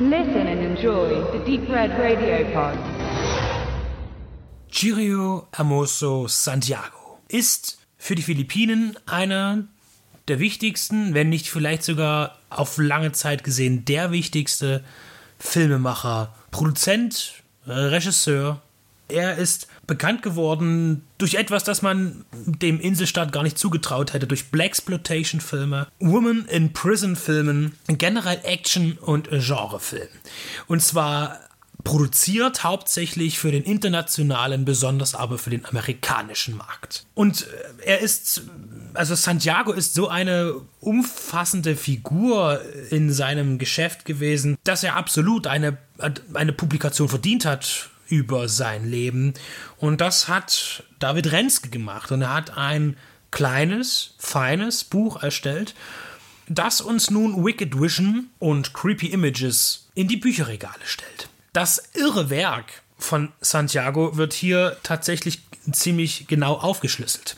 Listen and enjoy the Deep Red Radio Pod. Chirio Amoso Santiago ist für die Philippinen einer der wichtigsten, wenn nicht vielleicht sogar auf lange Zeit gesehen der wichtigste Filmemacher, Produzent, Regisseur. Er ist bekannt geworden durch etwas, das man dem Inselstaat gar nicht zugetraut hätte, durch Blaxploitation-Filme, Woman in Prison-Filmen, generell Action- und Genrefilmen. Und zwar produziert hauptsächlich für den internationalen, besonders aber für den amerikanischen Markt. Und äh, er ist, also Santiago ist so eine umfassende Figur in seinem Geschäft gewesen, dass er absolut eine, eine Publikation verdient hat über sein Leben. Und das hat David Renske gemacht. Und er hat ein kleines, feines Buch erstellt, das uns nun Wicked Vision und Creepy Images in die Bücherregale stellt. Das irre Werk von Santiago wird hier tatsächlich ziemlich genau aufgeschlüsselt.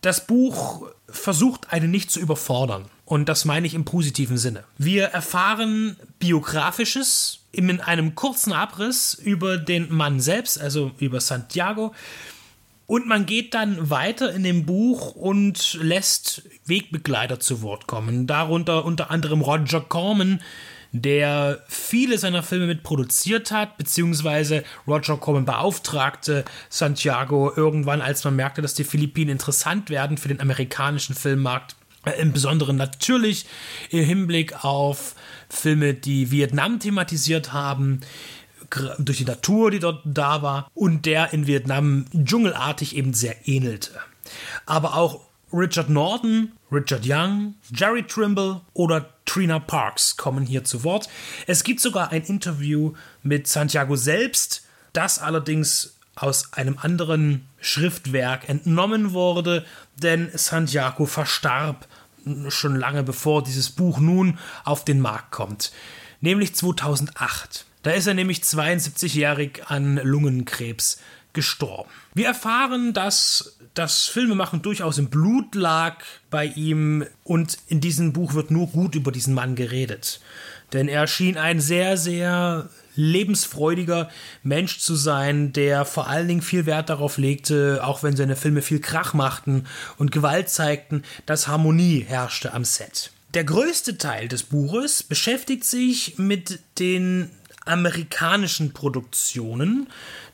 Das Buch versucht einen nicht zu überfordern. Und das meine ich im positiven Sinne. Wir erfahren biografisches in einem kurzen Abriss über den Mann selbst, also über Santiago. Und man geht dann weiter in dem Buch und lässt Wegbegleiter zu Wort kommen. Darunter unter anderem Roger Corman, der viele seiner Filme mit produziert hat, beziehungsweise Roger Corman beauftragte Santiago irgendwann, als man merkte, dass die Philippinen interessant werden für den amerikanischen Filmmarkt. Äh, Im Besonderen natürlich im Hinblick auf Filme, die Vietnam thematisiert haben, durch die Natur, die dort da war, und der in Vietnam dschungelartig eben sehr ähnelte. Aber auch Richard Norton, Richard Young, Jerry Trimble oder Trina Parks kommen hier zu Wort. Es gibt sogar ein Interview mit Santiago selbst, das allerdings aus einem anderen Schriftwerk entnommen wurde, denn Santiago verstarb schon lange bevor dieses Buch nun auf den Markt kommt, nämlich 2008. Da ist er nämlich 72-jährig an Lungenkrebs gestorben. Wir erfahren, dass das Filmemachen durchaus im Blut lag bei ihm und in diesem Buch wird nur gut über diesen Mann geredet. Denn er schien ein sehr, sehr lebensfreudiger Mensch zu sein, der vor allen Dingen viel Wert darauf legte, auch wenn seine Filme viel Krach machten und Gewalt zeigten, dass Harmonie herrschte am Set. Der größte Teil des Buches beschäftigt sich mit den amerikanischen Produktionen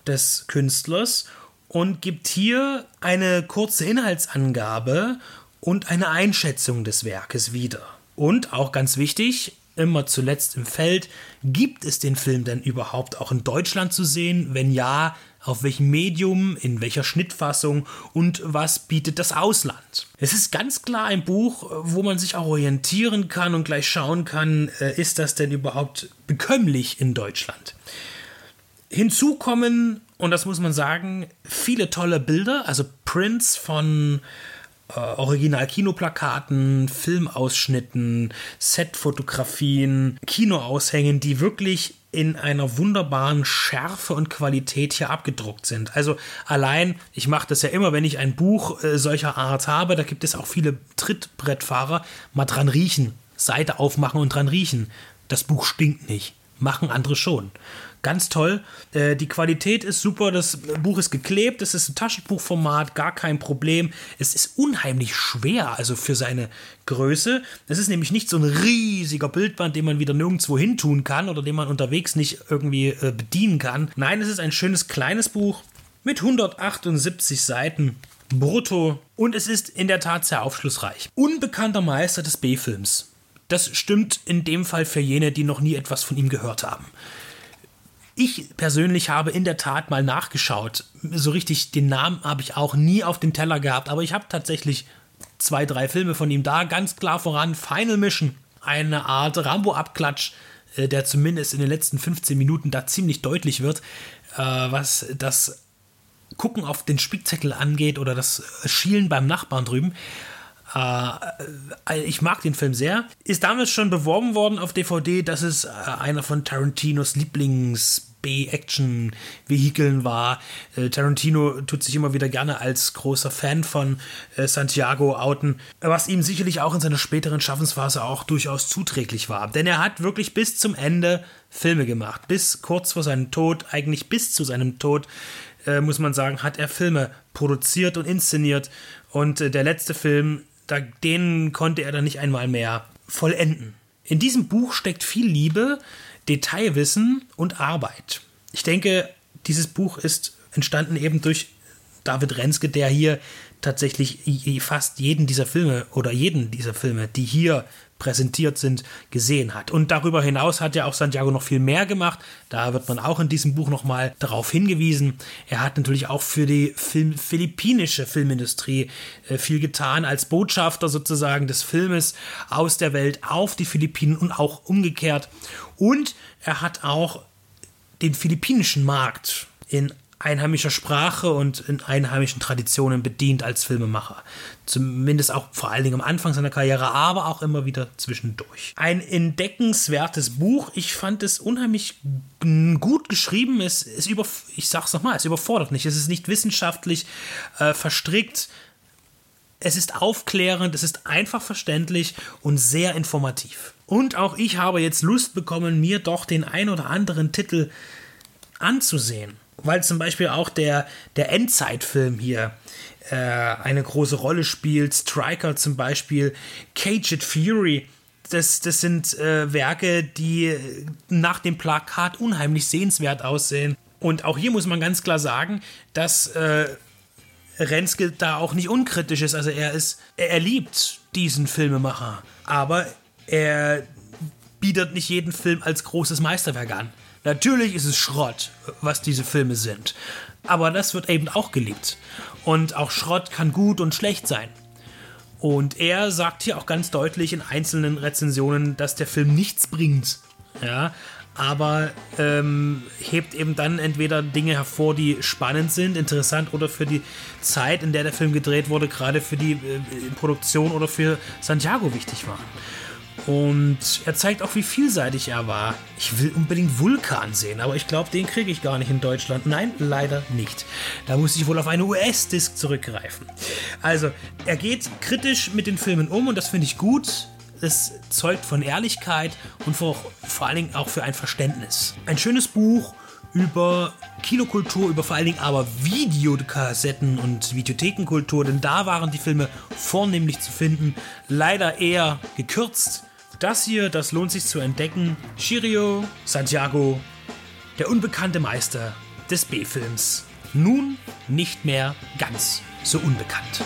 des Künstlers und gibt hier eine kurze Inhaltsangabe und eine Einschätzung des Werkes wieder. Und auch ganz wichtig, immer zuletzt im Feld, gibt es den Film denn überhaupt auch in Deutschland zu sehen? Wenn ja, auf welchem Medium, in welcher Schnittfassung und was bietet das Ausland? Es ist ganz klar ein Buch, wo man sich auch orientieren kann und gleich schauen kann, äh, ist das denn überhaupt bekömmlich in Deutschland? Hinzu kommen und das muss man sagen, viele tolle Bilder, also Prints von äh, Original-Kinoplakaten, Filmausschnitten, Setfotografien, Kinoaushängen, die wirklich in einer wunderbaren Schärfe und Qualität hier abgedruckt sind. Also allein, ich mache das ja immer, wenn ich ein Buch äh, solcher Art habe, da gibt es auch viele Trittbrettfahrer, mal dran riechen, Seite aufmachen und dran riechen. Das Buch stinkt nicht, machen andere schon. Ganz toll. Äh, die Qualität ist super. Das Buch ist geklebt. Es ist ein Taschenbuchformat, gar kein Problem. Es ist unheimlich schwer, also für seine Größe. Es ist nämlich nicht so ein riesiger Bildband, den man wieder nirgendwo hin tun kann oder den man unterwegs nicht irgendwie äh, bedienen kann. Nein, es ist ein schönes kleines Buch mit 178 Seiten. Brutto. Und es ist in der Tat sehr aufschlussreich. Unbekannter Meister des B-Films. Das stimmt in dem Fall für jene, die noch nie etwas von ihm gehört haben. Ich persönlich habe in der Tat mal nachgeschaut. So richtig den Namen habe ich auch nie auf dem Teller gehabt, aber ich habe tatsächlich zwei, drei Filme von ihm da. Ganz klar voran Final Mission, eine Art Rambo-Abklatsch, äh, der zumindest in den letzten 15 Minuten da ziemlich deutlich wird, äh, was das Gucken auf den Spickzettel angeht oder das Schielen beim Nachbarn drüben. Äh, ich mag den Film sehr. Ist damals schon beworben worden auf DVD. Das ist einer von Tarantinos Lieblings B-Action-Vehikeln war. Äh, Tarantino tut sich immer wieder gerne als großer Fan von äh, Santiago outen, was ihm sicherlich auch in seiner späteren Schaffensphase auch durchaus zuträglich war. Denn er hat wirklich bis zum Ende Filme gemacht. Bis kurz vor seinem Tod, eigentlich bis zu seinem Tod, äh, muss man sagen, hat er Filme produziert und inszeniert. Und äh, der letzte Film, da, den konnte er dann nicht einmal mehr vollenden. In diesem Buch steckt viel Liebe, Detailwissen und Arbeit. Ich denke, dieses Buch ist entstanden eben durch David Renske, der hier tatsächlich fast jeden dieser Filme oder jeden dieser Filme, die hier präsentiert sind, gesehen hat. Und darüber hinaus hat ja auch Santiago noch viel mehr gemacht. Da wird man auch in diesem Buch nochmal darauf hingewiesen. Er hat natürlich auch für die Film philippinische Filmindustrie äh, viel getan, als Botschafter sozusagen des Filmes aus der Welt auf die Philippinen und auch umgekehrt. Und er hat auch den philippinischen Markt in einheimischer Sprache und in einheimischen Traditionen bedient als Filmemacher. Zumindest auch vor allen Dingen am Anfang seiner Karriere, aber auch immer wieder zwischendurch. Ein entdeckenswertes Buch. Ich fand es unheimlich gut geschrieben. Es ist über, ich sag's nochmal, es überfordert nicht. Es ist nicht wissenschaftlich äh, verstrickt. Es ist aufklärend, es ist einfach verständlich und sehr informativ. Und auch ich habe jetzt Lust bekommen, mir doch den ein oder anderen Titel anzusehen. Weil zum Beispiel auch der, der Endzeitfilm hier äh, eine große Rolle spielt. Striker zum Beispiel, Caged Fury. Das, das sind äh, Werke, die nach dem Plakat unheimlich sehenswert aussehen. Und auch hier muss man ganz klar sagen, dass äh, Renske da auch nicht unkritisch ist. Also er ist, er, er liebt diesen Filmemacher. Aber er bietet nicht jeden Film als großes Meisterwerk an. Natürlich ist es Schrott, was diese Filme sind. Aber das wird eben auch geliebt. Und auch Schrott kann gut und schlecht sein. Und er sagt hier auch ganz deutlich in einzelnen Rezensionen, dass der Film nichts bringt. Ja, aber ähm, hebt eben dann entweder Dinge hervor, die spannend sind, interessant oder für die Zeit, in der der Film gedreht wurde, gerade für die äh, Produktion oder für Santiago wichtig waren. Und er zeigt auch, wie vielseitig er war. Ich will unbedingt Vulkan sehen, aber ich glaube, den kriege ich gar nicht in Deutschland. Nein, leider nicht. Da muss ich wohl auf eine US-Disc zurückgreifen. Also, er geht kritisch mit den Filmen um und das finde ich gut. Es zeugt von Ehrlichkeit und vor, vor allen Dingen auch für ein Verständnis. Ein schönes Buch über Kinokultur, über vor allen Dingen aber Videokassetten und Videothekenkultur, denn da waren die Filme vornehmlich zu finden. Leider eher gekürzt das hier, das lohnt sich zu entdecken. Shirio Santiago, der unbekannte Meister des B-Films. Nun nicht mehr ganz so unbekannt.